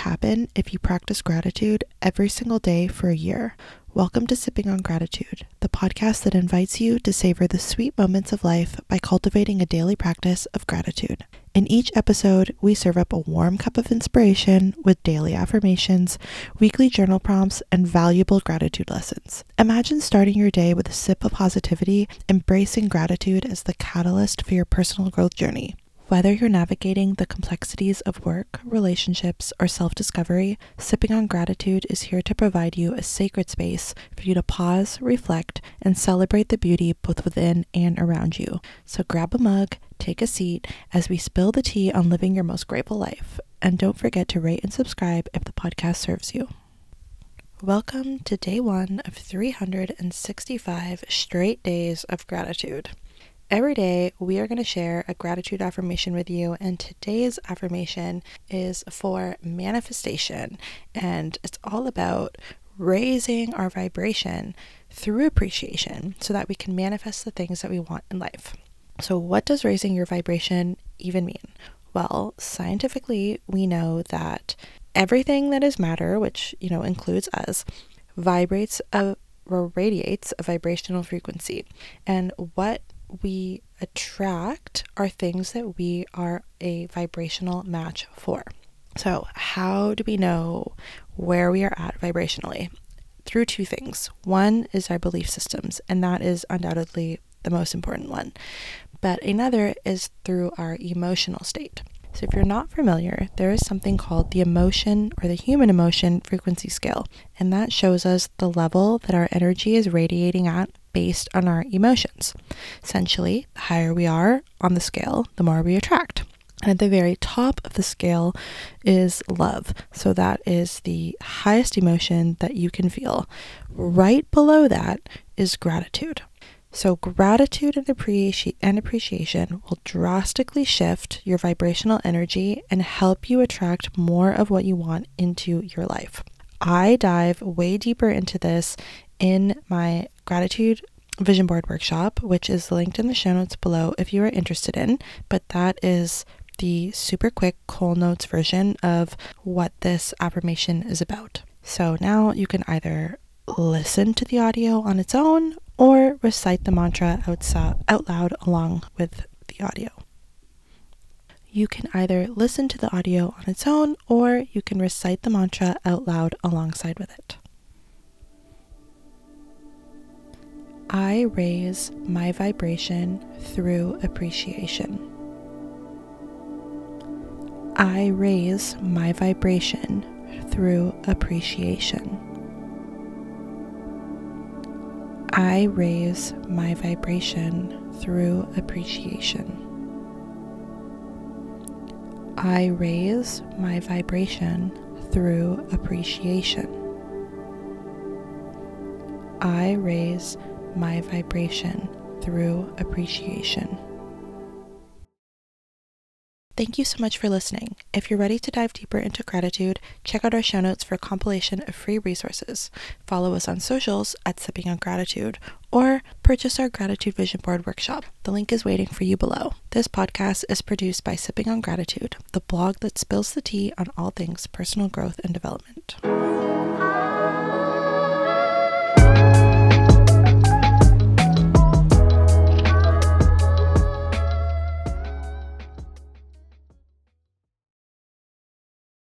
happen if you practice gratitude every single day for a year. Welcome to Sipping on Gratitude, the podcast that invites you to savor the sweet moments of life by cultivating a daily practice of gratitude. In each episode, we serve up a warm cup of inspiration with daily affirmations, weekly journal prompts, and valuable gratitude lessons. Imagine starting your day with a sip of positivity, embracing gratitude as the catalyst for your personal growth journey. Whether you're navigating the complexities of work, relationships, or self discovery, Sipping on Gratitude is here to provide you a sacred space for you to pause, reflect, and celebrate the beauty both within and around you. So grab a mug, take a seat as we spill the tea on living your most grateful life. And don't forget to rate and subscribe if the podcast serves you. Welcome to day one of 365 straight days of gratitude. Every day, we are going to share a gratitude affirmation with you, and today's affirmation is for manifestation, and it's all about raising our vibration through appreciation so that we can manifest the things that we want in life. So, what does raising your vibration even mean? Well, scientifically, we know that everything that is matter, which you know includes us, vibrates a or radiates a vibrational frequency. And what we attract are things that we are a vibrational match for. So, how do we know where we are at vibrationally? Through two things. One is our belief systems, and that is undoubtedly the most important one. But another is through our emotional state. So, if you're not familiar, there is something called the emotion or the human emotion frequency scale, and that shows us the level that our energy is radiating at based on our emotions. Essentially, the higher we are on the scale, the more we attract. And at the very top of the scale is love. So that is the highest emotion that you can feel. Right below that is gratitude. So, gratitude and, appreci- and appreciation will drastically shift your vibrational energy and help you attract more of what you want into your life. I dive way deeper into this in my gratitude vision board workshop, which is linked in the show notes below if you are interested in. But that is the super quick Coles Notes version of what this affirmation is about. So now you can either listen to the audio on its own or recite the mantra out loud along with the audio. You can either listen to the audio on its own or you can recite the mantra out loud alongside with it. I raise my vibration through appreciation. I raise my vibration through appreciation. I raise my vibration through appreciation. I raise my vibration through appreciation. I raise my vibration through appreciation. Thank you so much for listening. If you're ready to dive deeper into gratitude, check out our show notes for a compilation of free resources. Follow us on socials at Sipping on Gratitude or purchase our Gratitude Vision Board workshop. The link is waiting for you below. This podcast is produced by Sipping on Gratitude, the blog that spills the tea on all things personal growth and development.